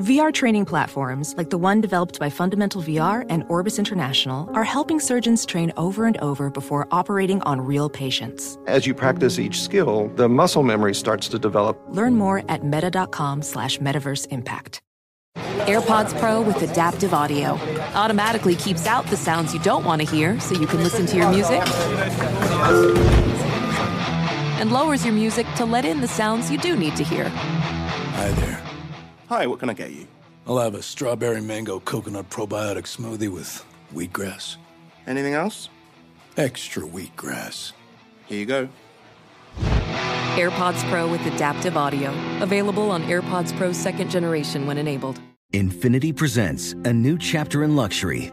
VR training platforms, like the one developed by Fundamental VR and Orbis International, are helping surgeons train over and over before operating on real patients. As you practice each skill, the muscle memory starts to develop. Learn more at meta.com slash metaverse impact. AirPods Pro with adaptive audio automatically keeps out the sounds you don't want to hear so you can listen to your music and lowers your music to let in the sounds you do need to hear. Hi there. Hi, what can I get you? I'll have a strawberry mango coconut probiotic smoothie with wheatgrass. Anything else? Extra wheatgrass. Here you go. AirPods Pro with adaptive audio. Available on AirPods Pro second generation when enabled. Infiniti presents a new chapter in luxury,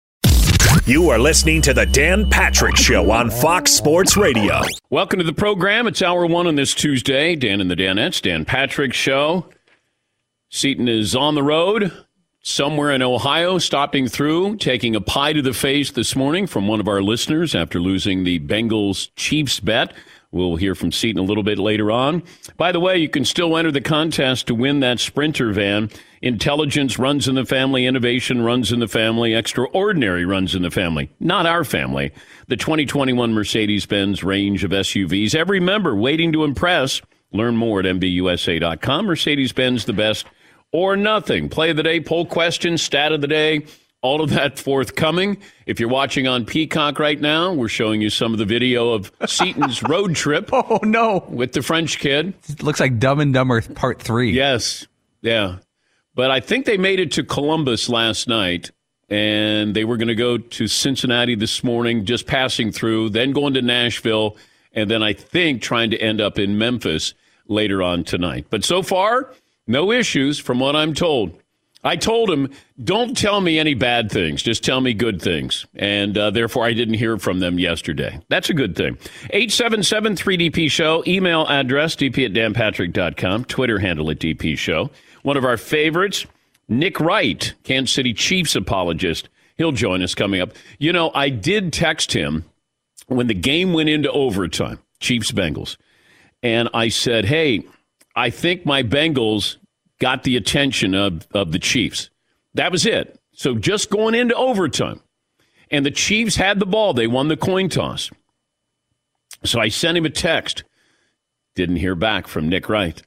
You are listening to the Dan Patrick Show on Fox Sports Radio. Welcome to the program. It's hour one on this Tuesday. Dan and the Danettes, Dan Patrick Show. Seton is on the road somewhere in Ohio, stopping through, taking a pie to the face this morning from one of our listeners after losing the Bengals Chiefs bet. We'll hear from Seton a little bit later on. By the way, you can still enter the contest to win that Sprinter van. Intelligence runs in the family, innovation runs in the family, extraordinary runs in the family. Not our family. The 2021 Mercedes Benz range of SUVs. Every member waiting to impress. Learn more at MBUSA.com. Mercedes Benz, the best or nothing. Play of the day, poll question, stat of the day, all of that forthcoming. If you're watching on Peacock right now, we're showing you some of the video of Seton's road trip. Oh no, with the French kid. It looks like Dumb and Dumber Part Three. Yes, yeah, but I think they made it to Columbus last night, and they were going to go to Cincinnati this morning, just passing through, then going to Nashville, and then I think trying to end up in Memphis later on tonight. But so far, no issues from what I'm told. I told him, don't tell me any bad things. Just tell me good things. And uh, therefore, I didn't hear from them yesterday. That's a good thing. 877 3DP Show, email address dp at danpatrick.com, Twitter handle at DP Show. One of our favorites, Nick Wright, Kansas City Chiefs apologist. He'll join us coming up. You know, I did text him when the game went into overtime, Chiefs Bengals. And I said, hey, I think my Bengals got the attention of, of the Chiefs. That was it. So just going into overtime. And the Chiefs had the ball. They won the coin toss. So I sent him a text. Didn't hear back from Nick Wright.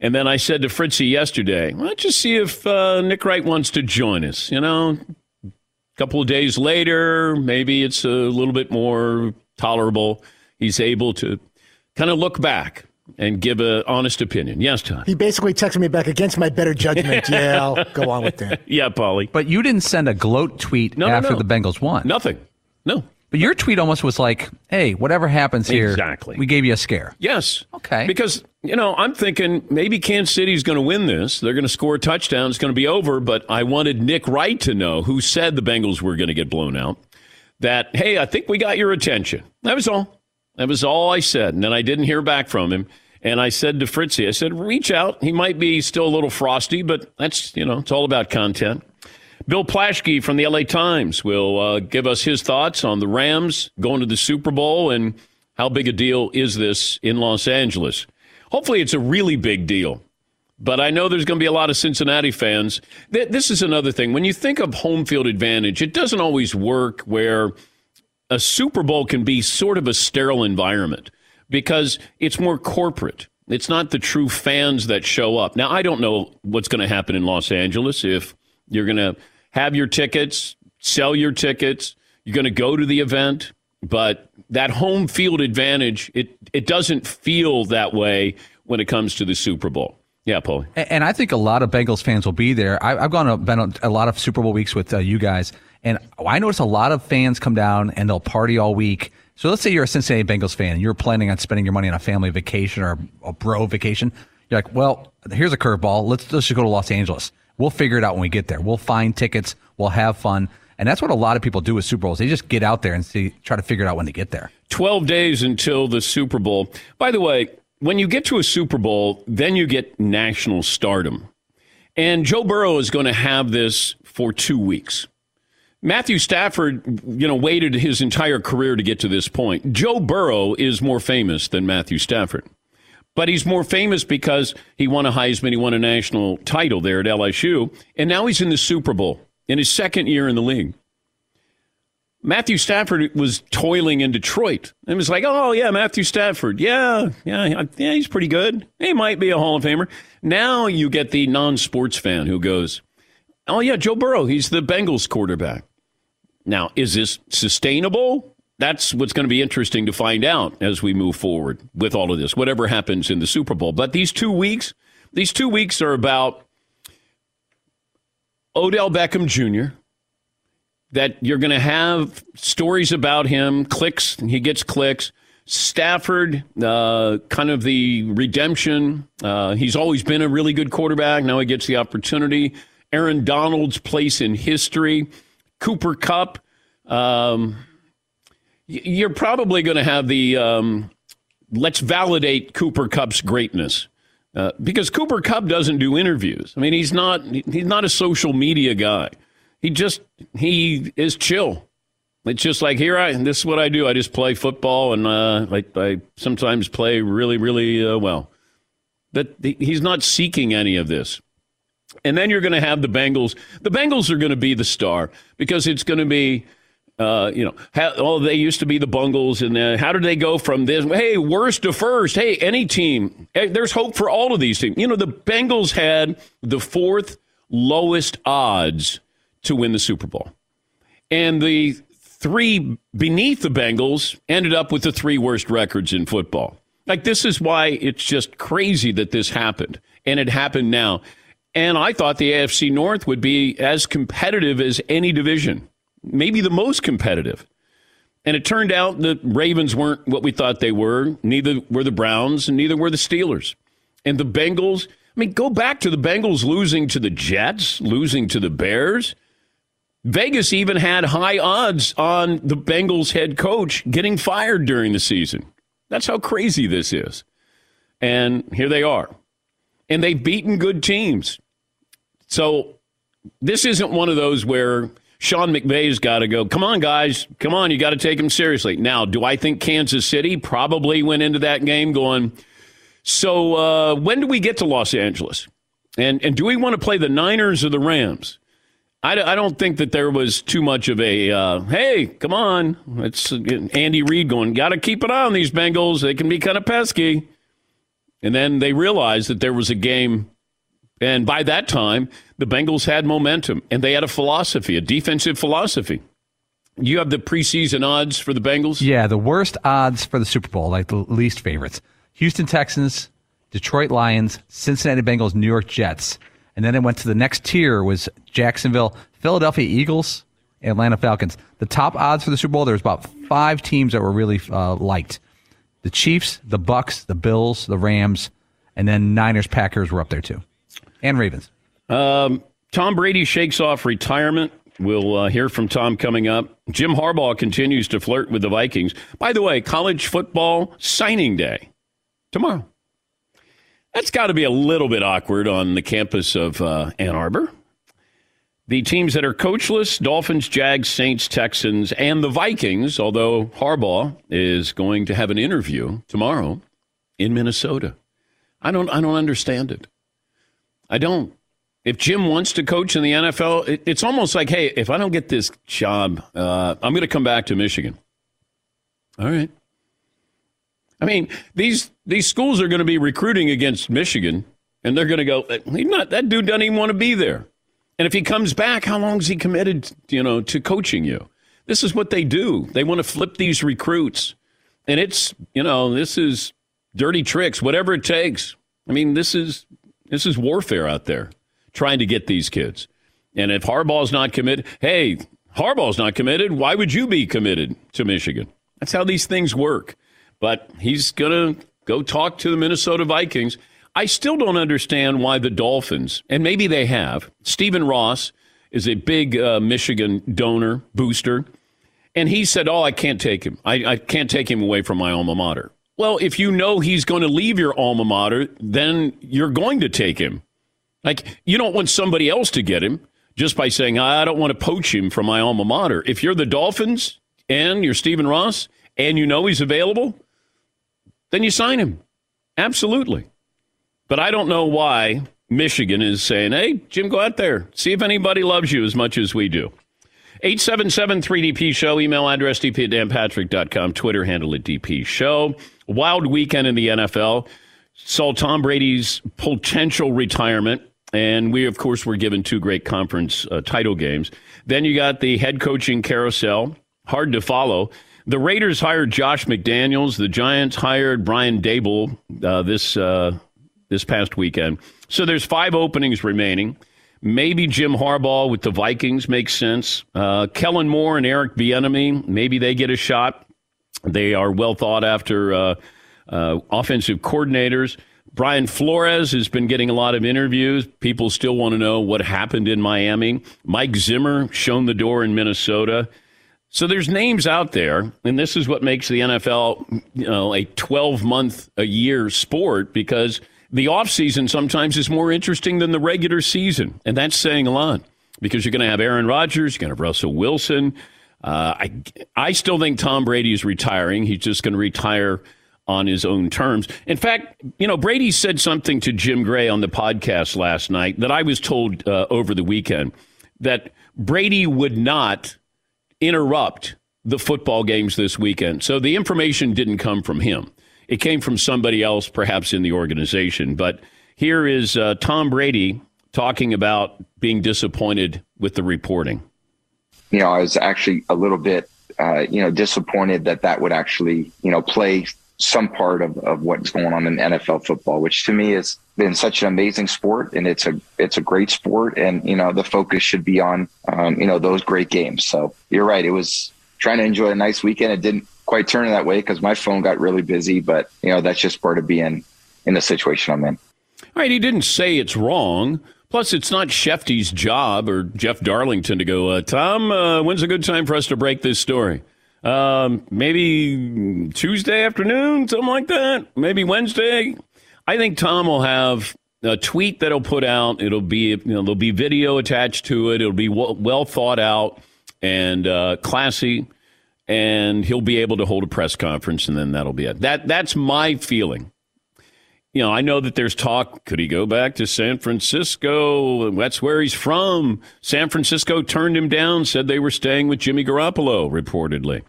And then I said to Fritzy yesterday, why don't you see if uh, Nick Wright wants to join us? You know, a couple of days later, maybe it's a little bit more tolerable. He's able to kind of look back and give an honest opinion. Yes, Todd. He basically texted me back against my better judgment. yeah, I'll go on with that. Yeah, Paulie. But you didn't send a gloat tweet No, no, after no. the Bengals won. Nothing. No. But your tweet almost was like, "Hey, whatever happens here, Exactly. we gave you a scare." Yes. Okay. Because, you know, I'm thinking maybe Kansas City's going to win this. They're going to score a touchdown. It's going to be over. But I wanted Nick Wright to know, who said the Bengals were going to get blown out, that, hey, I think we got your attention. That was all. That was all I said. And then I didn't hear back from him. And I said to Fritzy, I said, reach out. He might be still a little frosty, but that's, you know, it's all about content. Bill Plaschke from the LA Times will uh, give us his thoughts on the Rams going to the Super Bowl and how big a deal is this in Los Angeles. Hopefully, it's a really big deal. But I know there's going to be a lot of Cincinnati fans. This is another thing. When you think of home field advantage, it doesn't always work where a Super Bowl can be sort of a sterile environment because it's more corporate. It's not the true fans that show up. Now, I don't know what's going to happen in Los Angeles if you're going to have your tickets, sell your tickets, you're going to go to the event, but that home field advantage, it, it doesn't feel that way when it comes to the Super Bowl. Yeah, Paul. And I think a lot of Bengals fans will be there. I, have gone to, been a lot of Super Bowl weeks with uh, you guys, and I notice a lot of fans come down and they'll party all week. So let's say you're a Cincinnati Bengals fan and you're planning on spending your money on a family vacation or a bro vacation. You're like, well, here's a curveball. Let's, let's just go to Los Angeles. We'll figure it out when we get there. We'll find tickets. We'll have fun. And that's what a lot of people do with Super Bowls. They just get out there and see, try to figure it out when they get there. 12 days until the Super Bowl. By the way, when you get to a Super Bowl, then you get national stardom. And Joe Burrow is going to have this for two weeks. Matthew Stafford, you know, waited his entire career to get to this point. Joe Burrow is more famous than Matthew Stafford. But he's more famous because he won a Heisman, he won a national title there at LSU, and now he's in the Super Bowl in his second year in the league. Matthew Stafford was toiling in Detroit. And it was like, oh, yeah, Matthew Stafford. Yeah, yeah, yeah, he's pretty good. He might be a Hall of Famer. Now you get the non sports fan who goes, oh, yeah, Joe Burrow, he's the Bengals quarterback. Now, is this sustainable? That's what's going to be interesting to find out as we move forward with all of this, whatever happens in the Super Bowl. But these two weeks, these two weeks are about Odell Beckham Jr., that you're going to have stories about him, clicks, he gets clicks. Stafford, uh, kind of the redemption. Uh, he's always been a really good quarterback. Now he gets the opportunity. Aaron Donald's place in history. Cooper Kupp. Um, you're probably going to have the um, let's validate Cooper Kupp's greatness. Uh, because Cooper Kupp doesn't do interviews. I mean, he's not he's not a social media guy he just he is chill. It's just like here I this is what I do. I just play football and uh, I, I sometimes play really really uh, well. But he's not seeking any of this. And then you're going to have the Bengals. The Bengals are going to be the star because it's going to be, uh, you know, how, oh, they used to be the Bungles, and uh, how did they go from this? Hey, worst to first. Hey, any team. Hey, there's hope for all of these teams. You know, the Bengals had the fourth lowest odds to win the Super Bowl. And the three beneath the Bengals ended up with the three worst records in football. Like, this is why it's just crazy that this happened. And it happened now. And I thought the AFC North would be as competitive as any division, maybe the most competitive. And it turned out the Ravens weren't what we thought they were. Neither were the Browns, and neither were the Steelers. And the Bengals, I mean, go back to the Bengals losing to the Jets, losing to the Bears. Vegas even had high odds on the Bengals head coach getting fired during the season. That's how crazy this is. And here they are. And they've beaten good teams. So this isn't one of those where Sean McVay's got to go, come on, guys, come on, you got to take him seriously. Now, do I think Kansas City probably went into that game going, so uh, when do we get to Los Angeles? And, and do we want to play the Niners or the Rams? I, I don't think that there was too much of a uh, hey, come on. It's Andy Reid going, got to keep it on these Bengals. They can be kind of pesky. And then they realized that there was a game. And by that time, the Bengals had momentum and they had a philosophy, a defensive philosophy. You have the preseason odds for the Bengals? Yeah, the worst odds for the Super Bowl, like the least favorites. Houston Texans, Detroit Lions, Cincinnati Bengals, New York Jets. And then it went to the next tier was Jacksonville, Philadelphia Eagles, Atlanta Falcons. The top odds for the Super Bowl, there was about five teams that were really uh, liked. The Chiefs, the Bucks, the Bills, the Rams, and then Niners, Packers were up there too, and Ravens. Um, Tom Brady shakes off retirement. We'll uh, hear from Tom coming up. Jim Harbaugh continues to flirt with the Vikings. By the way, college football signing day tomorrow. That's got to be a little bit awkward on the campus of uh, Ann Arbor. The teams that are coachless Dolphins, Jags, Saints, Texans, and the Vikings, although Harbaugh is going to have an interview tomorrow in Minnesota. I don't, I don't understand it. I don't. If Jim wants to coach in the NFL, it, it's almost like, hey, if I don't get this job, uh, I'm going to come back to Michigan. All right. I mean, these these schools are going to be recruiting against Michigan, and they're going to go. He's not that dude doesn't even want to be there. And if he comes back, how long is he committed, you know, to coaching you? This is what they do. They want to flip these recruits. And it's, you know, this is dirty tricks, whatever it takes. I mean, this is this is warfare out there trying to get these kids. And if Harbaugh's not committed, hey, Harbaugh's not committed, why would you be committed to Michigan? That's how these things work. But he's going to go talk to the Minnesota Vikings. I still don't understand why the Dolphins, and maybe they have, Stephen Ross is a big uh, Michigan donor, booster, and he said, Oh, I can't take him. I, I can't take him away from my alma mater. Well, if you know he's going to leave your alma mater, then you're going to take him. Like, you don't want somebody else to get him just by saying, I don't want to poach him from my alma mater. If you're the Dolphins and you're Stephen Ross and you know he's available, then you sign him. Absolutely. But I don't know why Michigan is saying, hey, Jim, go out there. See if anybody loves you as much as we do. 877 3DP Show, email address dp at danpatrick.com, Twitter handle at DP Show. Wild weekend in the NFL. Saw Tom Brady's potential retirement. And we, of course, were given two great conference uh, title games. Then you got the head coaching carousel. Hard to follow. The Raiders hired Josh McDaniels. The Giants hired Brian Daboll uh, this uh, this past weekend. So there's five openings remaining. Maybe Jim Harbaugh with the Vikings makes sense. Uh, Kellen Moore and Eric Bieniemy, maybe they get a shot. They are well thought after uh, uh, offensive coordinators. Brian Flores has been getting a lot of interviews. People still want to know what happened in Miami. Mike Zimmer shown the door in Minnesota. So there's names out there, and this is what makes the NFL, you know, a 12 month a year sport because the offseason sometimes is more interesting than the regular season. And that's saying a lot because you're going to have Aaron Rodgers, you're going to have Russell Wilson. Uh, I, I still think Tom Brady is retiring. He's just going to retire on his own terms. In fact, you know, Brady said something to Jim Gray on the podcast last night that I was told uh, over the weekend that Brady would not interrupt the football games this weekend. So the information didn't come from him. It came from somebody else, perhaps in the organization. But here is uh, Tom Brady talking about being disappointed with the reporting. You know, I was actually a little bit, uh, you know, disappointed that that would actually, you know, play some part of, of what's going on in NFL football, which to me has been such an amazing sport and it's a it's a great sport and you know the focus should be on um, you know those great games. So you're right, it was trying to enjoy a nice weekend. It didn't quite turn that way because my phone got really busy, but you know that's just part of being in the situation I'm in. All right, he didn't say it's wrong. Plus, it's not Schefty's job or Jeff Darlington to go, uh, Tom, uh, when's a good time for us to break this story? Um, maybe Tuesday afternoon, something like that. Maybe Wednesday. I think Tom will have a tweet that he'll put out. It'll be, you know, there'll be video attached to it. It'll be well, well thought out and uh, classy, and he'll be able to hold a press conference, and then that'll be it. That that's my feeling. You know, I know that there's talk. Could he go back to San Francisco? That's where he's from. San Francisco turned him down, said they were staying with Jimmy Garoppolo, reportedly.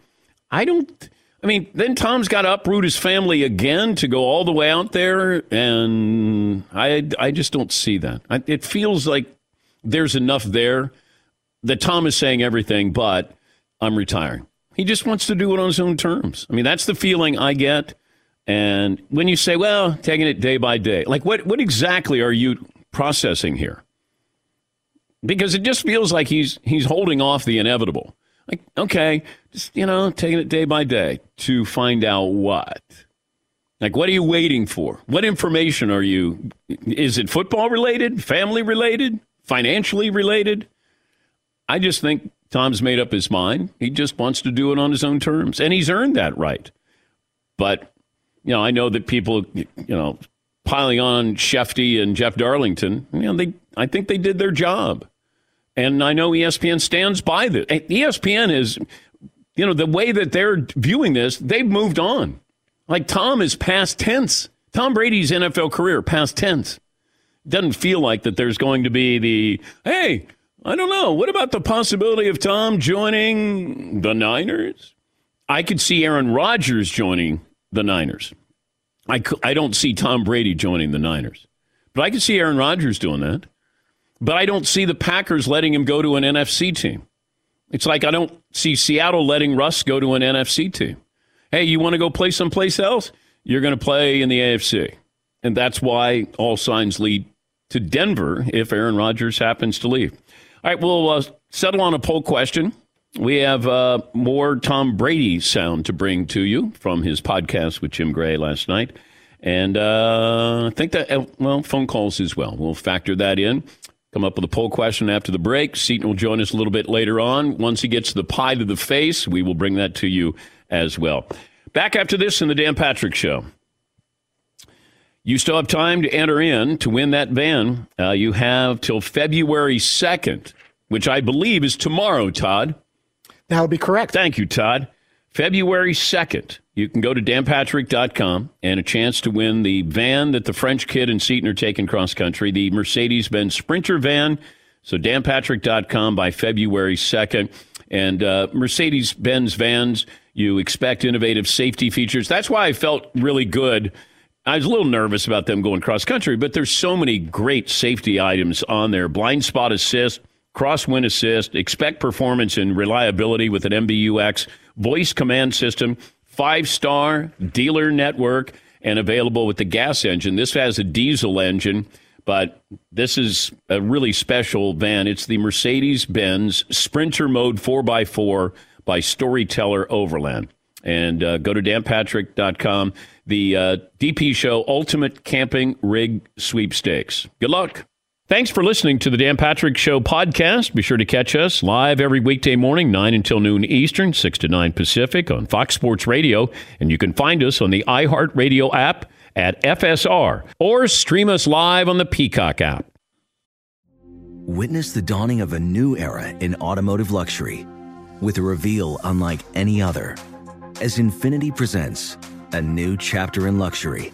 I don't. I mean, then Tom's got to uproot his family again to go all the way out there, and I, I just don't see that. I, it feels like there's enough there that Tom is saying everything, but I'm retiring. He just wants to do it on his own terms. I mean, that's the feeling I get. And when you say, well, taking it day by day, like what, what exactly are you processing here? Because it just feels like he's he's holding off the inevitable. Like, okay, just you know, taking it day by day to find out what. Like, what are you waiting for? What information are you? Is it football related, family related, financially related? I just think Tom's made up his mind. He just wants to do it on his own terms, and he's earned that right. But you know, I know that people, you know, piling on Schefty and Jeff Darlington, you know, they, I think they did their job. And I know ESPN stands by this. ESPN is, you know, the way that they're viewing this, they've moved on. Like Tom is past tense. Tom Brady's NFL career, past tense. Doesn't feel like that there's going to be the, hey, I don't know. What about the possibility of Tom joining the Niners? I could see Aaron Rodgers joining the Niners. I, I don't see Tom Brady joining the Niners. But I could see Aaron Rodgers doing that. But I don't see the Packers letting him go to an NFC team. It's like I don't see Seattle letting Russ go to an NFC team. Hey, you want to go play someplace else? You're going to play in the AFC. And that's why all signs lead to Denver if Aaron Rodgers happens to leave. All right, we'll uh, settle on a poll question. We have uh, more Tom Brady sound to bring to you from his podcast with Jim Gray last night. And uh, I think that, uh, well, phone calls as well. We'll factor that in. Come up with a poll question after the break. Seton will join us a little bit later on. Once he gets the pie to the face, we will bring that to you as well. Back after this in the Dan Patrick Show. You still have time to enter in to win that van. Uh, you have till February 2nd, which I believe is tomorrow, Todd. That would be correct. Thank you, Todd. February 2nd, you can go to danpatrick.com and a chance to win the van that the French kid and Seton are taking cross country, the Mercedes Benz Sprinter van. So, danpatrick.com by February 2nd. And uh, Mercedes Benz vans, you expect innovative safety features. That's why I felt really good. I was a little nervous about them going cross country, but there's so many great safety items on there blind spot assist, crosswind assist, expect performance and reliability with an MBUX voice command system, five star dealer network, and available with the gas engine. This has a diesel engine, but this is a really special van. It's the Mercedes Benz Sprinter Mode 4x4 by Storyteller Overland. And uh, go to danpatrick.com, the uh, DP Show Ultimate Camping Rig Sweepstakes. Good luck. Thanks for listening to the Dan Patrick Show podcast. Be sure to catch us live every weekday morning, 9 until noon Eastern, 6 to 9 Pacific on Fox Sports Radio. And you can find us on the iHeartRadio app at FSR or stream us live on the Peacock app. Witness the dawning of a new era in automotive luxury with a reveal unlike any other as Infiniti presents a new chapter in luxury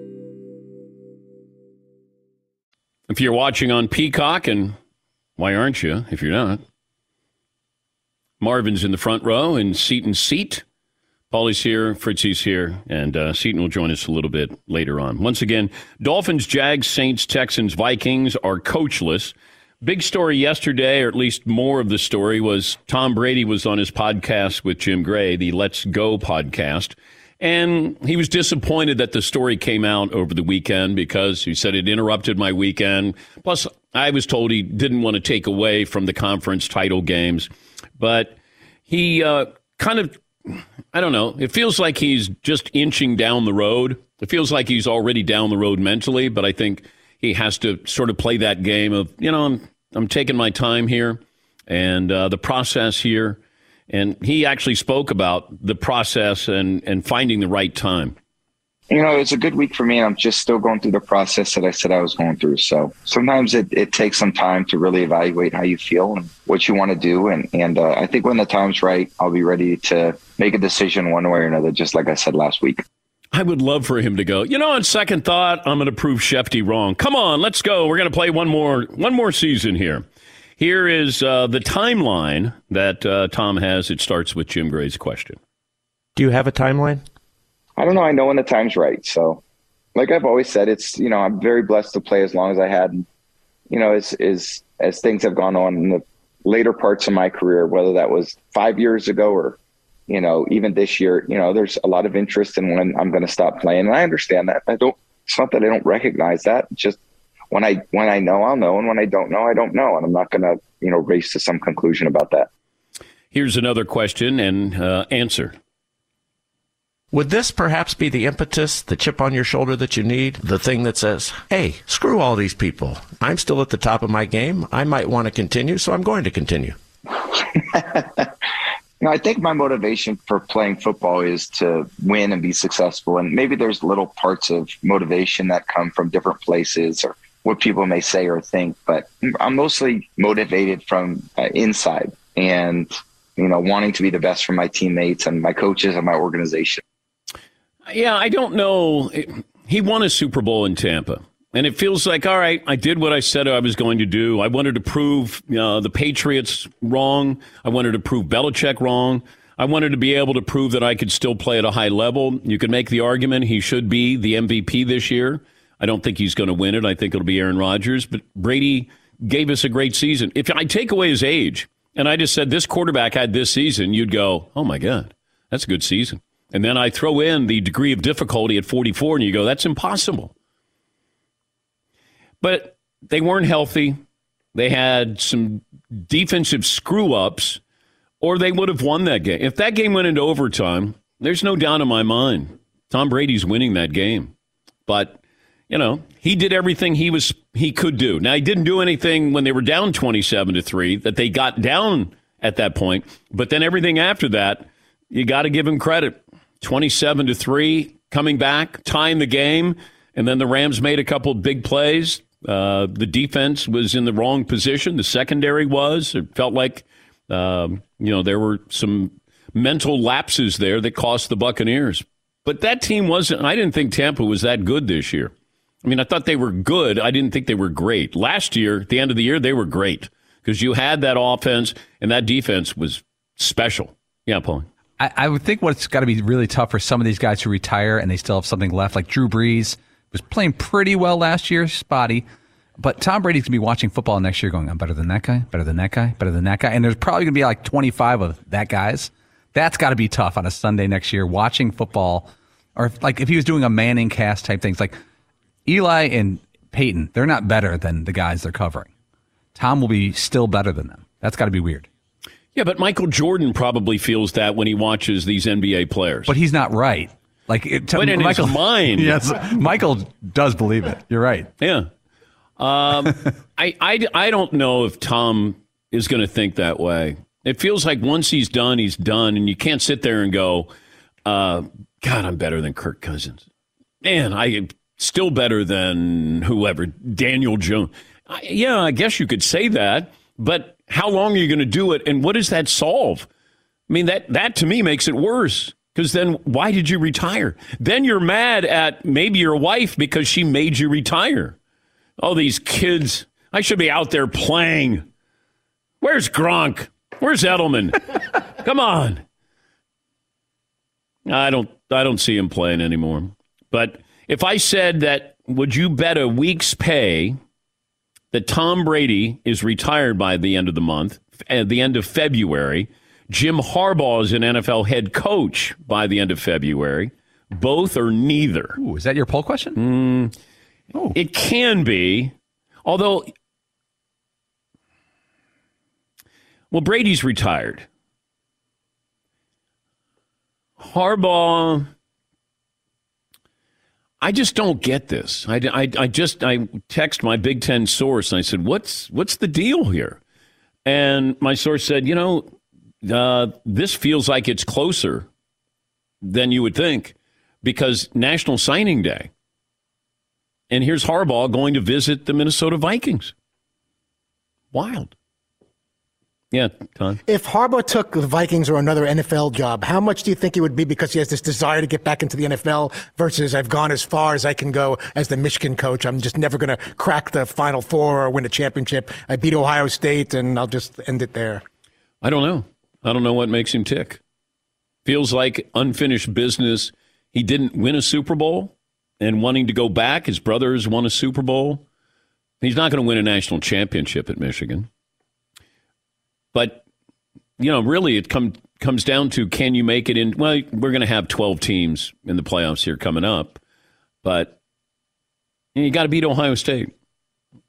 If you're watching on Peacock, and why aren't you if you're not? Marvin's in the front row in Seton's seat. Paulie's here, Fritzy's here, and uh, Seaton will join us a little bit later on. Once again, Dolphins, Jags, Saints, Texans, Vikings are coachless. Big story yesterday, or at least more of the story, was Tom Brady was on his podcast with Jim Gray, the Let's Go podcast. And he was disappointed that the story came out over the weekend because he said it interrupted my weekend. Plus, I was told he didn't want to take away from the conference title games. But he uh, kind of, I don't know, it feels like he's just inching down the road. It feels like he's already down the road mentally, but I think he has to sort of play that game of, you know, I'm, I'm taking my time here and uh, the process here and he actually spoke about the process and, and finding the right time. You know, it's a good week for me. I'm just still going through the process that I said I was going through. So sometimes it, it takes some time to really evaluate how you feel and what you want to do. And, and uh, I think when the time's right, I'll be ready to make a decision one way or another, just like I said last week. I would love for him to go. You know, on second thought, I'm going to prove Schefty wrong. Come on, let's go. We're going to play one more one more season here. Here is uh, the timeline that uh, Tom has. It starts with Jim Gray's question. Do you have a timeline? I don't know. I know when the time's right. So, like I've always said, it's you know I'm very blessed to play as long as I had. You know, as as as things have gone on in the later parts of my career, whether that was five years ago or you know even this year, you know, there's a lot of interest in when I'm going to stop playing, and I understand that. I don't. It's not that I don't recognize that. Just when I when I know, I'll know, and when I don't know, I don't know, and I'm not going to you know race to some conclusion about that. Here's another question and uh, answer. Would this perhaps be the impetus, the chip on your shoulder that you need, the thing that says, "Hey, screw all these people. I'm still at the top of my game. I might want to continue, so I'm going to continue." You know, I think my motivation for playing football is to win and be successful. And maybe there's little parts of motivation that come from different places or what people may say or think, but I'm mostly motivated from uh, inside and, you know, wanting to be the best for my teammates and my coaches and my organization. Yeah, I don't know. He won a Super Bowl in Tampa. And it feels like, all right, I did what I said I was going to do. I wanted to prove the Patriots wrong. I wanted to prove Belichick wrong. I wanted to be able to prove that I could still play at a high level. You could make the argument he should be the MVP this year. I don't think he's going to win it. I think it'll be Aaron Rodgers. But Brady gave us a great season. If I take away his age and I just said this quarterback had this season, you'd go, oh my God, that's a good season. And then I throw in the degree of difficulty at 44 and you go, that's impossible. But they weren't healthy. They had some defensive screw ups, or they would have won that game. If that game went into overtime, there's no doubt in my mind Tom Brady's winning that game. But you know, he did everything he was he could do. Now he didn't do anything when they were down 27 to 3 that they got down at that point, but then everything after that, you got to give him credit. 27 to 3 coming back, tying the game, and then the Rams made a couple big plays. Uh, the defense was in the wrong position. The secondary was. It felt like, um, you know, there were some mental lapses there that cost the Buccaneers. But that team wasn't, I didn't think Tampa was that good this year. I mean, I thought they were good. I didn't think they were great. Last year, the end of the year, they were great because you had that offense and that defense was special. Yeah, Paul. I, I would think what's got to be really tough for some of these guys who retire and they still have something left, like Drew Brees, was playing pretty well last year, spotty. But Tom Brady's gonna be watching football next year, going, "I'm better than that guy, better than that guy, better than that guy," and there's probably gonna be like 25 of that guys. That's got to be tough on a Sunday next year watching football, or if, like if he was doing a Manning cast type things, like Eli and Peyton, they're not better than the guys they're covering. Tom will be still better than them. That's got to be weird. Yeah, but Michael Jordan probably feels that when he watches these NBA players. But he's not right. Like it, But in his mind. yes, Michael does believe it. You're right. Yeah. Um, I, I, I don't know if Tom is going to think that way. It feels like once he's done, he's done, and you can't sit there and go, uh, God, I'm better than Kirk Cousins. Man, I still better than whoever, Daniel Jones. Yeah, I guess you could say that, but how long are you going to do it, and what does that solve? I mean, that, that to me makes it worse. Because then, why did you retire? Then you're mad at maybe your wife because she made you retire. Oh, these kids. I should be out there playing. Where's Gronk? Where's Edelman? Come on. I don't I don't see him playing anymore. But if I said that would you bet a week's pay that Tom Brady is retired by the end of the month, at the end of February, Jim Harbaugh is an NFL head coach by the end of February, both or neither. Ooh, is that your poll question? Mm, Oh. It can be, although, well, Brady's retired. Harbaugh, I just don't get this. I, I, I just I text my Big Ten source and I said, "What's what's the deal here?" And my source said, "You know, uh, this feels like it's closer than you would think because National Signing Day." And here's Harbaugh going to visit the Minnesota Vikings. Wild. Yeah, Ton. If Harbaugh took the Vikings or another NFL job, how much do you think it would be because he has this desire to get back into the NFL versus I've gone as far as I can go as the Michigan coach. I'm just never going to crack the Final Four or win a championship. I beat Ohio State and I'll just end it there. I don't know. I don't know what makes him tick. Feels like unfinished business. He didn't win a Super Bowl and wanting to go back. His brothers won a Super Bowl. He's not going to win a national championship at Michigan. But, you know, really it come, comes down to can you make it in? Well, we're going to have 12 teams in the playoffs here coming up. But you, got to beat Ohio State.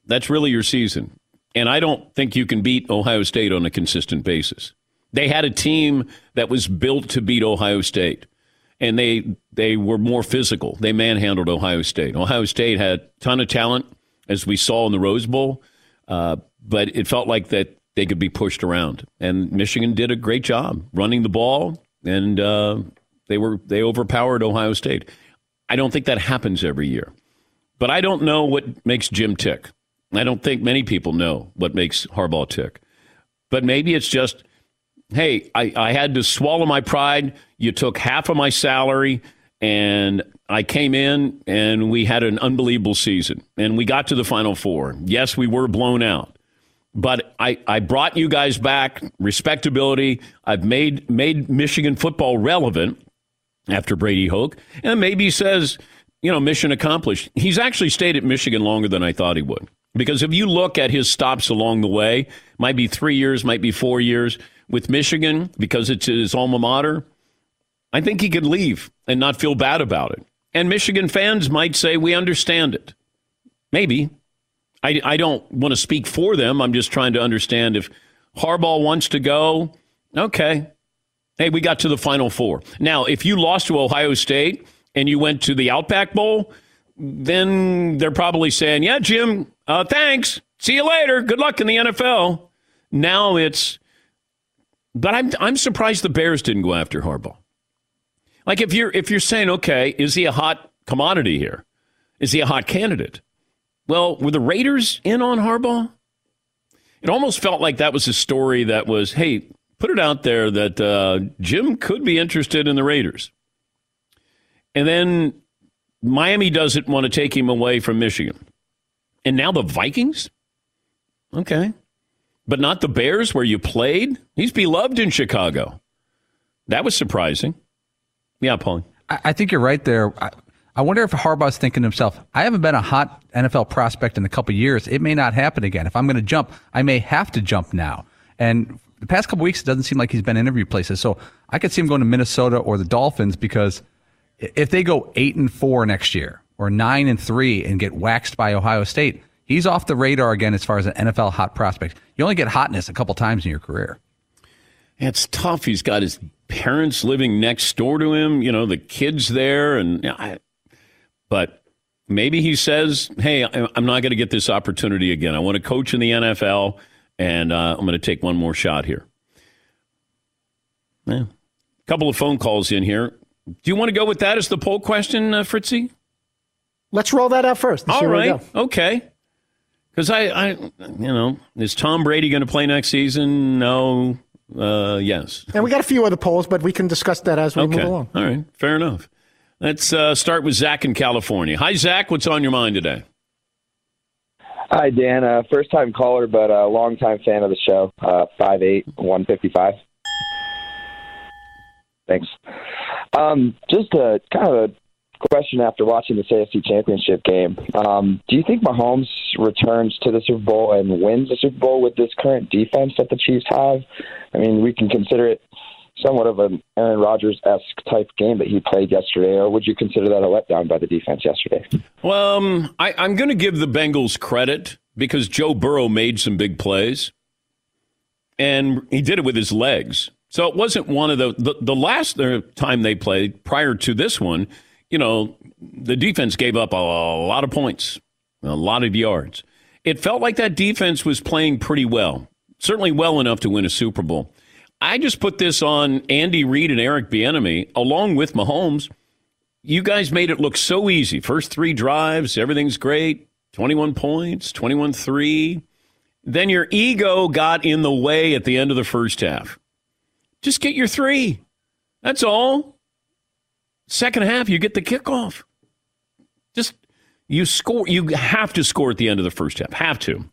That's really your season. And I don't think you can beat Ohio State on a consistent basis. They had a team that was built to beat Ohio State and they they were more physical. They manhandled Ohio State. Ohio State had a ton of talent, as we saw in the Rose Bowl, uh, but it felt like that they could be pushed around. And Michigan did a great job running the ball, and uh, they were they overpowered Ohio State. I don't think that happens every year, but I don't know what makes Jim tick. I don't think many people know what makes Harbaugh tick, but maybe it's just hey, I, I had to swallow my pride. You took half of my salary, and I came in and we had an unbelievable season. And we got to the Final Four. Yes, we were blown out. But I, I brought you guys back respectability. I've made made Michigan football relevant after Brady Hoke. And maybe says, you know, mission accomplished. He's actually stayed at Michigan longer than I thought he would. Because if you look at his stops along the way, might be three years, might be four years with Michigan because it's his alma mater, I think he could leave and not feel bad about it. And Michigan fans might say, we understand it. Maybe. I, I don't want to speak for them. I'm just trying to understand if Harbaugh wants to go, okay. Hey, we got to the Final Four. Now, if you lost to Ohio State and you went to the Outback Bowl, then they're probably saying, yeah, Jim, uh, thanks. See you later. Good luck in the NFL. Now it's, but I'm I'm surprised the Bears didn't go after Harbaugh. Like if you're if you're saying, okay, is he a hot commodity here? Is he a hot candidate? Well, were the Raiders in on Harbaugh? It almost felt like that was a story that was, hey, put it out there that uh, Jim could be interested in the Raiders. And then Miami doesn't want to take him away from Michigan. And now the Vikings? Okay. But not the Bears where you played? He's beloved in Chicago. That was surprising. Yeah, Paul. I, I think you're right there. I, wonder if Harbaugh's thinking to himself, I haven't been a hot NFL prospect in a couple years. It may not happen again. If I'm going to jump, I may have to jump now. And the past couple weeks, it doesn't seem like he's been interview places. So I could see him going to Minnesota or the Dolphins because if they go eight and four next year or nine and three and get waxed by Ohio State, he's off the radar again as far as an NFL hot prospect. You only get hotness a couple times in your career. It's tough. He's got his parents living next door to him. You know, the kids there, and I, but maybe he says, "Hey, I'm not going to get this opportunity again. I want to coach in the NFL, and uh, I'm going to take one more shot here." Yeah. A couple of phone calls in here. Do you want to go with that as the poll question, uh, Fritzy? Let's roll that out first. All right. Okay. Because I, I, you know, is Tom Brady going to play next season? No. Uh, yes. And we got a few other polls, but we can discuss that as we okay. move along. All right. Fair enough. Let's uh, start with Zach in California. Hi, Zach. What's on your mind today? Hi, Dan. Uh, first time caller, but a long time fan of the show. Uh, 5'8, 155. Thanks. Um, just a kind of a question after watching this AFC Championship game. Um, do you think Mahomes returns to the Super Bowl and wins the Super Bowl with this current defense that the Chiefs have? I mean, we can consider it somewhat of an Aaron Rodgers esque type game that he played yesterday, or would you consider that a letdown by the defense yesterday? Well, um, I, I'm going to give the Bengals credit because Joe Burrow made some big plays, and he did it with his legs. So it wasn't one of the the, the last time they played prior to this one. You know, the defense gave up a, a lot of points, a lot of yards. It felt like that defense was playing pretty well, certainly well enough to win a Super Bowl. I just put this on Andy Reid and Eric Bieniemy along with Mahomes. You guys made it look so easy. First three drives, everything's great. 21 points, 21 3. Then your ego got in the way at the end of the first half. Just get your three. That's all. Second half, you get the kickoff. Just you score. You have to score at the end of the first half. Have to.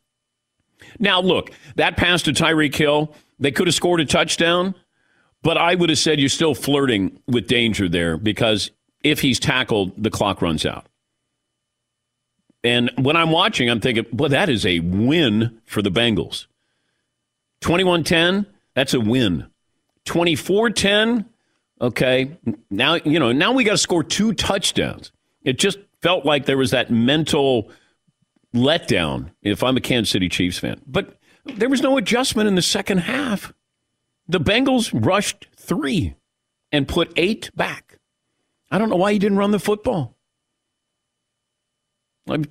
Now, look, that pass to Tyreek Hill, they could have scored a touchdown, but I would have said you're still flirting with danger there because if he's tackled, the clock runs out. And when I'm watching, I'm thinking, boy, that is a win for the Bengals. 21 10, that's a win. 24 10, okay, now, you know, now we got to score two touchdowns. It just felt like there was that mental letdown if I'm a Kansas City Chiefs fan. But there was no adjustment in the second half. The Bengals rushed three and put eight back. I don't know why he didn't run the football. I,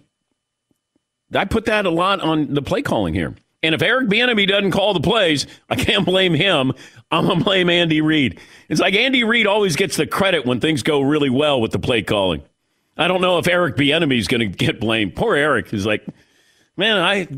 I put that a lot on the play calling here. And if Eric Bieniemy doesn't call the plays, I can't blame him. I'm gonna blame Andy Reid. It's like Andy Reid always gets the credit when things go really well with the play calling. I don't know if Eric Bieniemy is going to get blamed. Poor Eric is like, man, I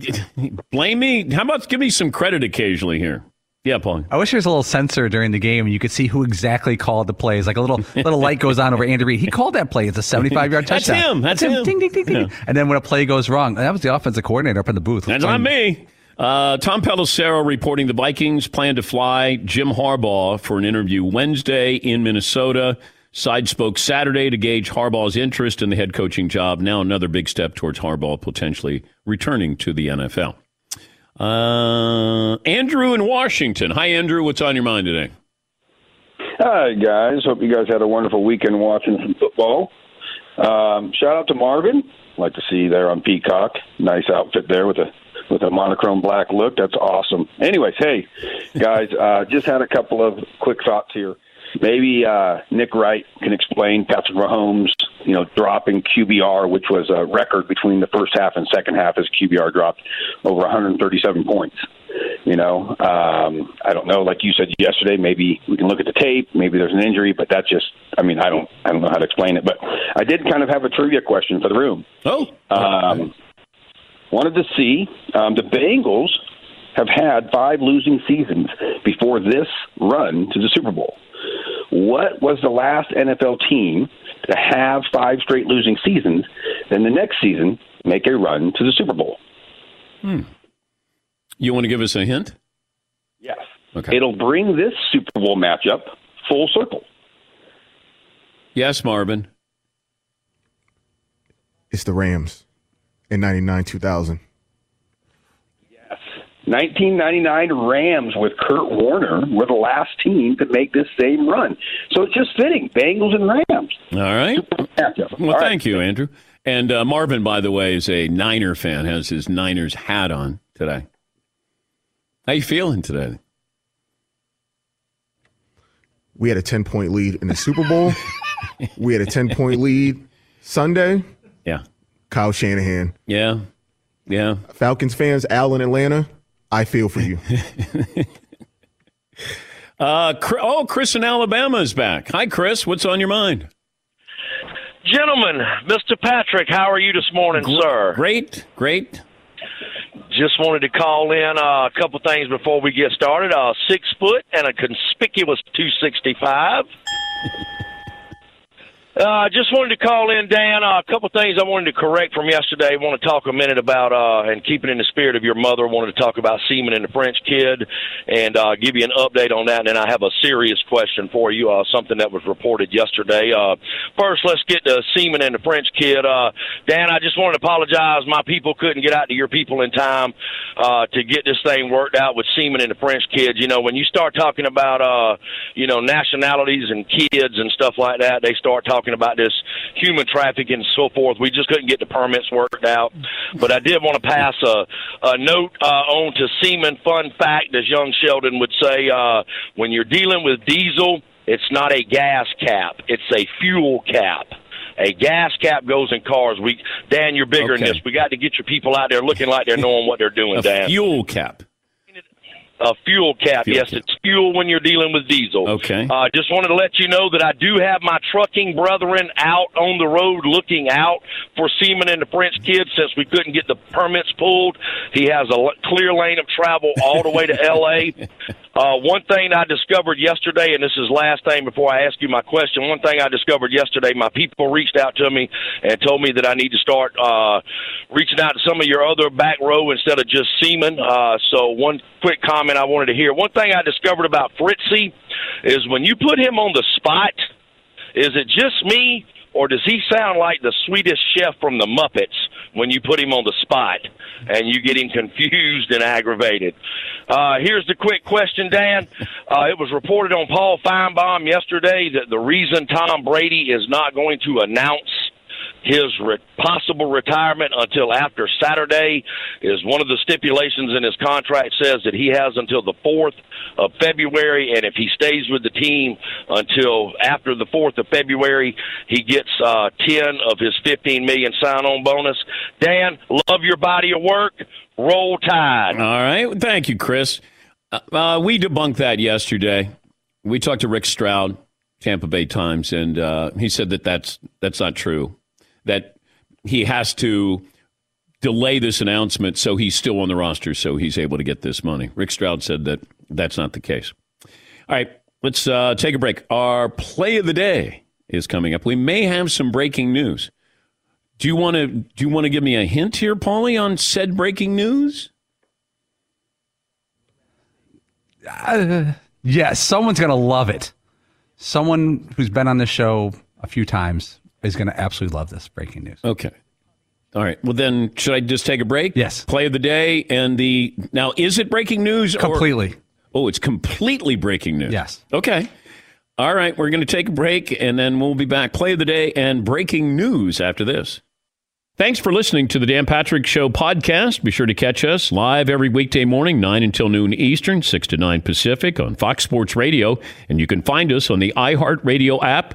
blame me. How about give me some credit occasionally here? Yeah, Paul. I wish there was a little sensor during the game and you could see who exactly called the plays. Like a little little light goes on over Andy Reid. He called that play. It's a 75 yard touchdown. That's him. That's, That's him. Ding, ding, ding, ding. Yeah. And then when a play goes wrong, that was the offensive coordinator up in the booth. That's not me. Uh, Tom Pelissero reporting the Vikings plan to fly Jim Harbaugh for an interview Wednesday in Minnesota. Side spoke Saturday to gauge Harbaugh's interest in the head coaching job. Now another big step towards Harbaugh potentially returning to the NFL. Uh, Andrew in Washington. Hi, Andrew. What's on your mind today? Hi, guys. Hope you guys had a wonderful weekend watching some football. Um, shout out to Marvin. Like to see you there on Peacock. Nice outfit there with a with a monochrome black look. That's awesome. Anyways, hey guys, uh, just had a couple of quick thoughts here. Maybe uh, Nick Wright can explain Patrick Mahomes, you know, dropping QBR, which was a record between the first half and second half. His QBR dropped over 137 points. You know, um, I don't know. Like you said yesterday, maybe we can look at the tape. Maybe there's an injury, but that's just. I mean, I don't. I don't know how to explain it. But I did kind of have a trivia question for the room. Oh. Um, wanted to see um, the Bengals have had five losing seasons before this run to the Super Bowl. What was the last NFL team to have five straight losing seasons, then the next season make a run to the Super Bowl? Hmm. You want to give us a hint? Yes. Okay. It'll bring this Super Bowl matchup full circle. Yes, Marvin. It's the Rams in 99 2000. 1999 Rams with Kurt Warner were the last team to make this same run. So it's just fitting. Bengals and Rams. All right. Well, All thank you, Andrew. And uh, Marvin, by the way, is a Niner fan. Has his Niners hat on today. How you feeling today? We had a 10 point lead in the Super Bowl. we had a 10 point lead Sunday. Yeah. Kyle Shanahan. Yeah. Yeah. Falcons fans, Al in Atlanta, I feel for you. Uh, oh, Chris in Alabama is back. Hi, Chris. What's on your mind? Gentlemen, Mr. Patrick, how are you this morning, sir? Great, great. Just wanted to call in uh, a couple things before we get started. Uh, six foot and a conspicuous 265. Uh, just wanted to call in, Dan. Uh, a couple things I wanted to correct from yesterday. I want to talk a minute about, uh, and keeping in the spirit of your mother, I wanted to talk about Seaman and the French kid and uh, give you an update on that. And then I have a serious question for you, uh, something that was reported yesterday. Uh, first, let's get to Seaman and the French kid. Uh, Dan, I just wanted to apologize. My people couldn't get out to your people in time uh, to get this thing worked out with Seaman and the French kids. You know, when you start talking about, uh, you know, nationalities and kids and stuff like that, they start talking about this human trafficking and so forth. We just couldn't get the permits worked out. But I did want to pass a, a note uh, on to Seaman. Fun fact, as young Sheldon would say, uh, when you're dealing with diesel, it's not a gas cap; it's a fuel cap. A gas cap goes in cars. We, Dan, you're bigger Okay. than this. We got to get your people out there looking like they're knowing what they're doing, A Dan. fuel cap. A fuel cap. Fuel yes, cap. it's fuel when you're dealing with diesel. Okay. Uh, just wanted to let you know that I do have my trucking brethren out on the road looking out for Seaman and the French kid since we couldn't get the permits pulled. He has a clear lane of travel all the way to L.A. Uh, one thing I discovered yesterday, and this is last thing before I ask you my question. One thing I discovered yesterday, my people reached out to me and told me that I need to start uh, reaching out to some of your other back row instead of just Seaman. Uh, so one quick comment I wanted to hear. One thing I discovered about Fritzy is when you put him on the spot, is it just me, or does he sound like the Swedish Chef from the Muppets when you put him on the spot and you get him confused and aggravated? Uh, here's the quick question, Dan. Uh, it was reported on Paul Finebaum yesterday that the reason Tom Brady is not going to announce his re- possible retirement until after Saturday is one of the stipulations in his contract says that he has until the 4th of February and if he stays with the team until after the 4th of February he gets uh 10 of his 15 million sign-on bonus. Dan, love your body of work. Roll Tide. All right. Thank you, Chris. Uh, uh, we debunked that yesterday. We talked to Rick Stroud, Tampa Bay Times, and uh, he said that that's that's not true. That he has to delay this announcement so he's still on the roster, so he's able to get this money. Rick Stroud said that that's not the case. All right, let's uh, take a break. Our play of the day is coming up. We may have some breaking news. Do you want to do you want to give me a hint here, Paulie, on said breaking news? Uh, yes, someone's going to love it. Someone who's been on the show a few times is going to absolutely love this breaking news. Okay. All right. Well, then, should I just take a break? Yes. Play of the day and the now is it breaking news? or- Completely. oh, it's completely breaking news. Yes. Okay. All right. We're going to take a break and then we'll be back. Play of the day and breaking news after this. Thanks for listening to the Dan Patrick Show podcast. Be sure to catch us live every weekday morning, 9 until noon Eastern, 6 to 9 Pacific on Fox Sports Radio. And you can find us on the iHeartRadio app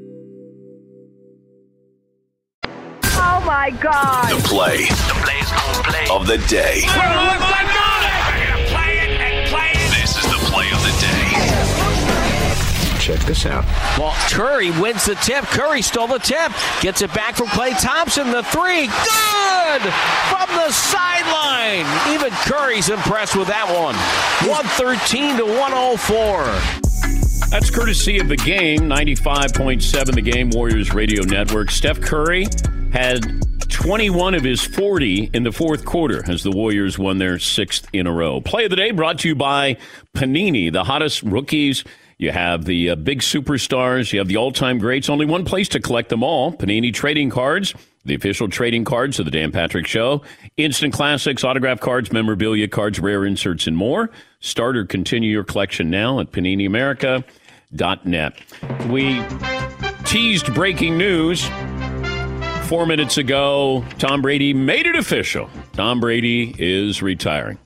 Oh my God. The play, of the day. This is the play of the day. Check this out. Well, Curry wins the tip. Curry stole the tip. Gets it back from Klay Thompson. The three. Good! From the sideline. Even Curry's impressed with that one. 113 to 104. That's courtesy of the game, 95.7 The Game Warriors Radio Network. Steph Curry had 21 of his 40 in the fourth quarter as the Warriors won their sixth in a row. Play of the day brought to you by Panini, the hottest rookies. You have the uh, big superstars, you have the all time greats. Only one place to collect them all Panini trading cards. The official trading cards of the Dan Patrick Show, instant classics, autograph cards, memorabilia cards, rare inserts, and more. Start or continue your collection now at PaniniAmerica.net. We teased breaking news four minutes ago. Tom Brady made it official. Tom Brady is retiring.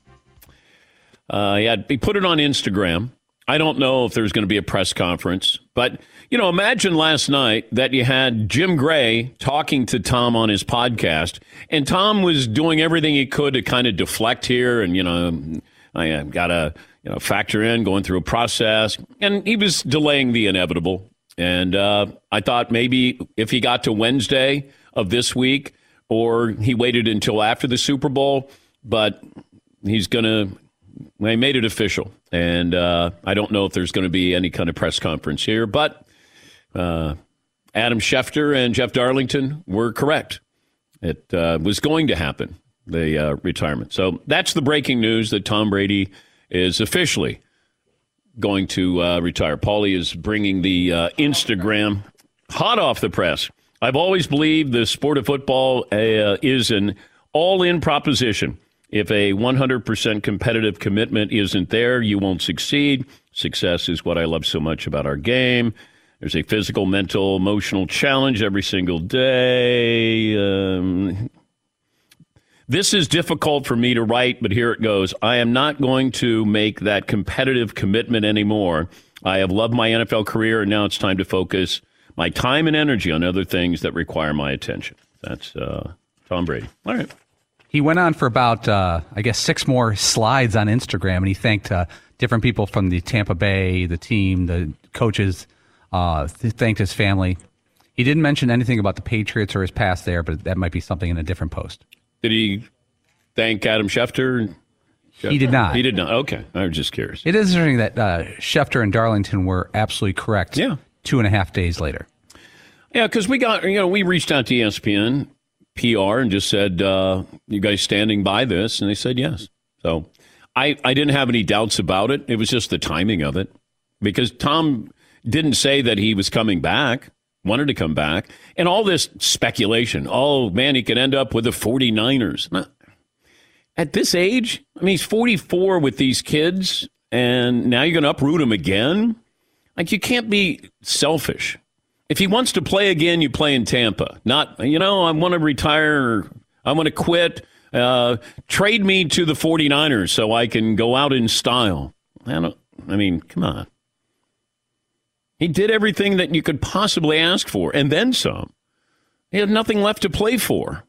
Uh, he, he put it on Instagram. I don't know if there's going to be a press conference, but you know, imagine last night that you had Jim Gray talking to Tom on his podcast, and Tom was doing everything he could to kind of deflect here, and you know, I got to you know factor in going through a process, and he was delaying the inevitable. And uh, I thought maybe if he got to Wednesday of this week, or he waited until after the Super Bowl, but he's going to they made it official, and uh, I don't know if there's going to be any kind of press conference here, but uh, Adam Schefter and Jeff Darlington were correct. It uh, was going to happen, the uh, retirement. So that's the breaking news that Tom Brady is officially going to uh, retire. Paulie is bringing the uh, Instagram hot off the press. I've always believed the sport of football uh, is an all in proposition. If a 100% competitive commitment isn't there, you won't succeed. Success is what I love so much about our game. There's a physical, mental, emotional challenge every single day. Um, this is difficult for me to write, but here it goes. I am not going to make that competitive commitment anymore. I have loved my NFL career, and now it's time to focus my time and energy on other things that require my attention. That's uh, Tom Brady. All right. He went on for about, uh, I guess, six more slides on Instagram, and he thanked uh, different people from the Tampa Bay, the team, the coaches. Uh, thanked his family. He didn't mention anything about the Patriots or his past there, but that might be something in a different post. Did he thank Adam Schefter? He did not. He did not. Okay. I was just curious. It is interesting that uh, Schefter and Darlington were absolutely correct. Yeah. Two and a half days later. Yeah, because we got, you know, we reached out to ESPN PR and just said, uh, you guys standing by this? And they said yes. So I, I didn't have any doubts about it. It was just the timing of it because Tom didn't say that he was coming back, wanted to come back. And all this speculation oh, man, he could end up with the 49ers. At this age, I mean, he's 44 with these kids, and now you're going to uproot him again? Like, you can't be selfish. If he wants to play again, you play in Tampa. Not, you know, I want to retire, I want to quit. Uh, trade me to the 49ers so I can go out in style. I don't, I mean, come on. He did everything that you could possibly ask for, and then some. He had nothing left to play for.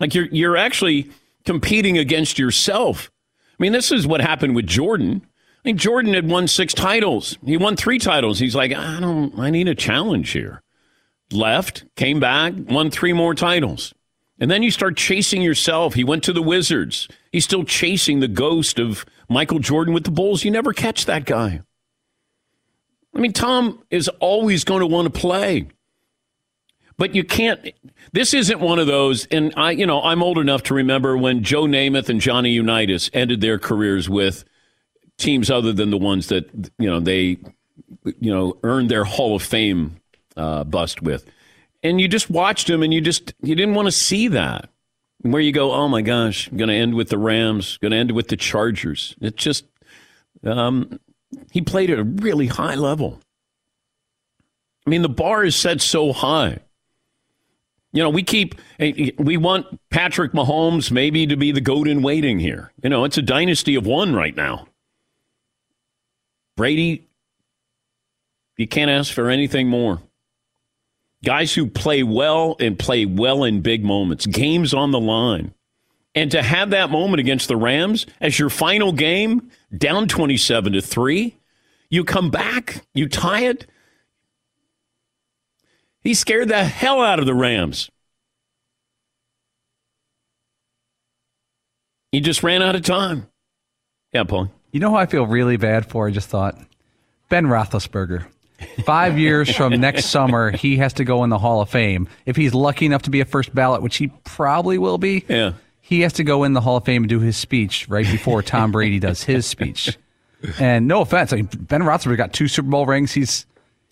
Like you're you're actually competing against yourself. I mean, this is what happened with Jordan. I think Jordan had won six titles. He won three titles. He's like, I don't I need a challenge here. Left, came back, won three more titles. And then you start chasing yourself. He went to the Wizards. He's still chasing the ghost of Michael Jordan with the Bulls. You never catch that guy. I mean, Tom is always going to want to play. But you can't. This isn't one of those. And I, you know, I'm old enough to remember when Joe Namath and Johnny Unitas ended their careers with teams other than the ones that you know they, you know, earned their Hall of Fame uh, bust with. And you just watched them, and you just you didn't want to see that. Where you go, oh my gosh, going to end with the Rams, going to end with the Chargers. It just, um, he played at a really high level. I mean, the bar is set so high. You know, we keep, we want Patrick Mahomes maybe to be the goat in waiting here. You know, it's a dynasty of one right now. Brady, you can't ask for anything more. Guys who play well and play well in big moments, games on the line. And to have that moment against the Rams as your final game, down 27 to 3, you come back, you tie it. He scared the hell out of the Rams. He just ran out of time. Yeah, Paul. You know who I feel really bad for? I just thought Ben Roethlisberger. Five years from next summer, he has to go in the Hall of Fame. If he's lucky enough to be a first ballot, which he probably will be, yeah. he has to go in the Hall of Fame and do his speech right before Tom Brady does his speech. And no offense, I mean, Ben Roethlisberger got two Super Bowl rings. He's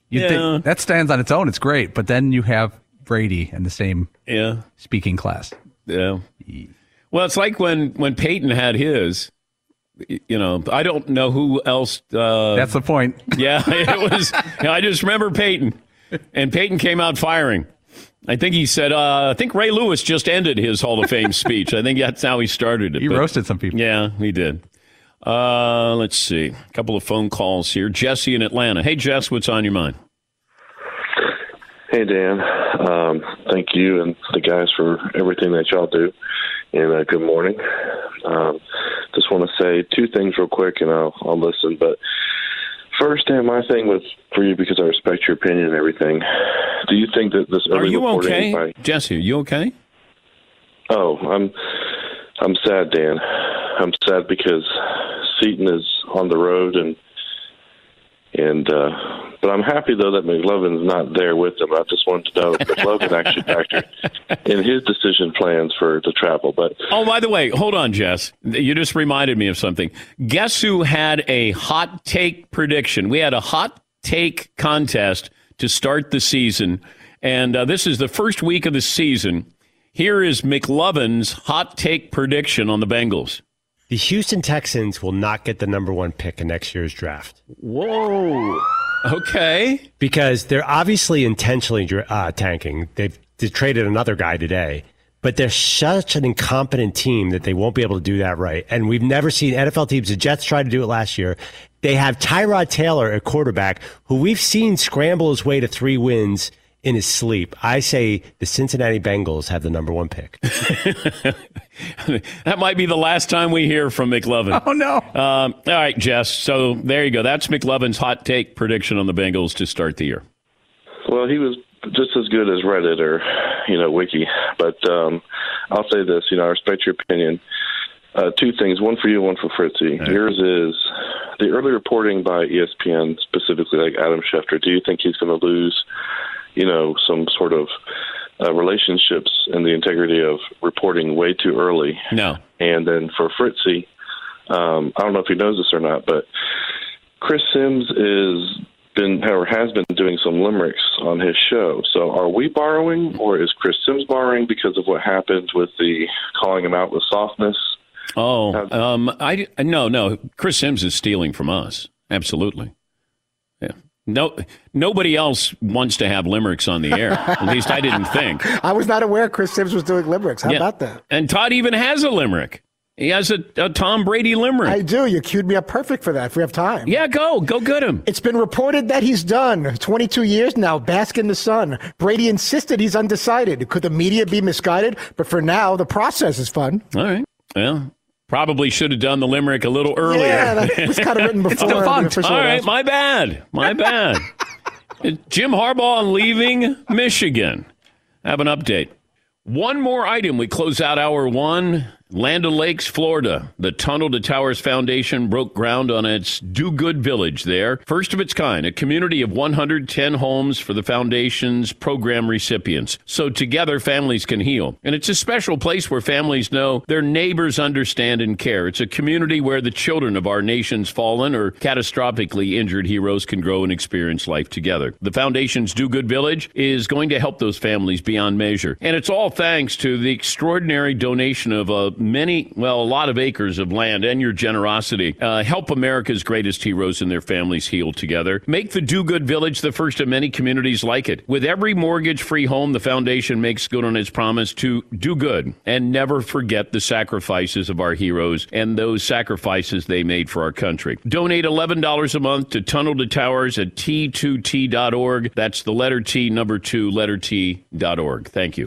you Yeah. think that stands on its own. It's great, but then you have Brady in the same Yeah. speaking class. Yeah. Well, it's like when when Peyton had his. You know, I don't know who else. Uh, That's the point. Yeah, it was. I just remember Peyton, and Peyton came out firing. I think he said. Uh, I think Ray Lewis just ended his Hall of Fame speech. I think that's how he started it. He but- roasted some people. Yeah, he did. Uh, let's see. A couple of phone calls here. Jesse in Atlanta. Hey, Jess, what's on your mind? Hey, Dan. Um, thank you and the guys for everything that y'all do. And uh, good morning. Um, just want to say two things real quick, and I'll, I'll listen. But first, Dan, my thing with for you because I respect your opinion and everything. Do you think that this Are you okay, Jesse? Are you okay? Oh, I'm I'm sad, Dan. I'm sad because Seton is on the road, and and uh, but I'm happy though that McLovin's not there with them. I just wanted to know if McLovin actually factored in his decision plans for the travel. But Oh, by the way, hold on, Jess. You just reminded me of something. Guess who had a hot take prediction? We had a hot take contest to start the season, and uh, this is the first week of the season. Here is McLovin's hot take prediction on the Bengals. The Houston Texans will not get the number one pick in next year's draft. Whoa. Okay. Because they're obviously intentionally uh, tanking. They've, they've traded another guy today, but they're such an incompetent team that they won't be able to do that right. And we've never seen NFL teams. The Jets tried to do it last year. They have Tyrod Taylor at quarterback, who we've seen scramble his way to three wins in his sleep. I say the Cincinnati Bengals have the number one pick. that might be the last time we hear from McLovin. Oh, no. Um, all right, Jess. So there you go. That's McLovin's hot take prediction on the Bengals to start the year. well, he was just as good as Reddit or you know Wiki. But um, I'll say this: you know, I respect your opinion. Uh, two things, one for you, one for Fritzy. Yours is the early reporting by ESPN, specifically like Adam Schefter. Do you think he's going to lose, you know, some sort of uh, relationships and the integrity of reporting way too early? No. And then for Fritzy, um, I don't know if he knows this or not, but Chris Sims is been or has been doing some limericks on his show. So are we borrowing, or is Chris Sims borrowing because of what happened with the calling him out with softness? Oh, um, I no, no. Chris Sims is stealing from us. Absolutely. No, nobody else wants to have limericks on the air. At least I didn't think. I was not aware Chris Sims was doing limericks. How Yeah. about that? And Todd even has a limerick. He has a, a Tom Brady limerick. I do. You queued me up perfect for that if we have time. Yeah, go. Go get him. It's been reported that he's done. 22 years now, bask in the sun. Brady insisted he's undecided. Could the media be misguided? But for now, the process is fun. All right. Well, probably should have done the limerick a little earlier. Yeah, that was kind of written before defunct. official All right, my bad. My bad. Jim Harbaugh leaving Michigan. Have an update. One more item. We close out hour one. Land O'Lakes, Florida. The Tunnel to Towers Foundation broke ground on its Do Good Village there. First of its kind, a community of 110 homes for the foundation's program recipients. So together, families can heal. And it's a special place where families know their neighbors understand and care. It's a community where the children of our nation's fallen or catastrophically injured heroes can grow and experience life together. The foundation's Do Good Village is going to help those families beyond measure. And it's all thanks to the extraordinary donation of uh, many, well, a lot of acres of land and your generosity. Uh, help America's greatest heroes and their families heal together. Make the Do Good Village the first of many communities like it. With every mortgage free home, the foundation makes good on its promise to do good and never forget the sacrifices of our heroes and those sacrifices they made for our country. Donate $11 a month to Tunnel to Towers at T2T.org. That's the letter T, number two, letter T.org. Thank you.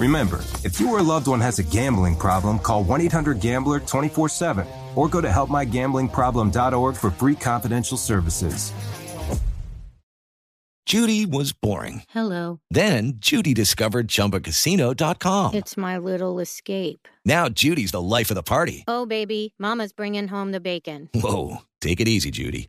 Remember, if you or a loved one has a gambling problem, call 1 800 Gambler 24 7 or go to helpmygamblingproblem.org for free confidential services. Judy was boring. Hello. Then Judy discovered ChumbaCasino.com. It's my little escape. Now Judy's the life of the party. Oh, baby, Mama's bringing home the bacon. Whoa, take it easy, Judy.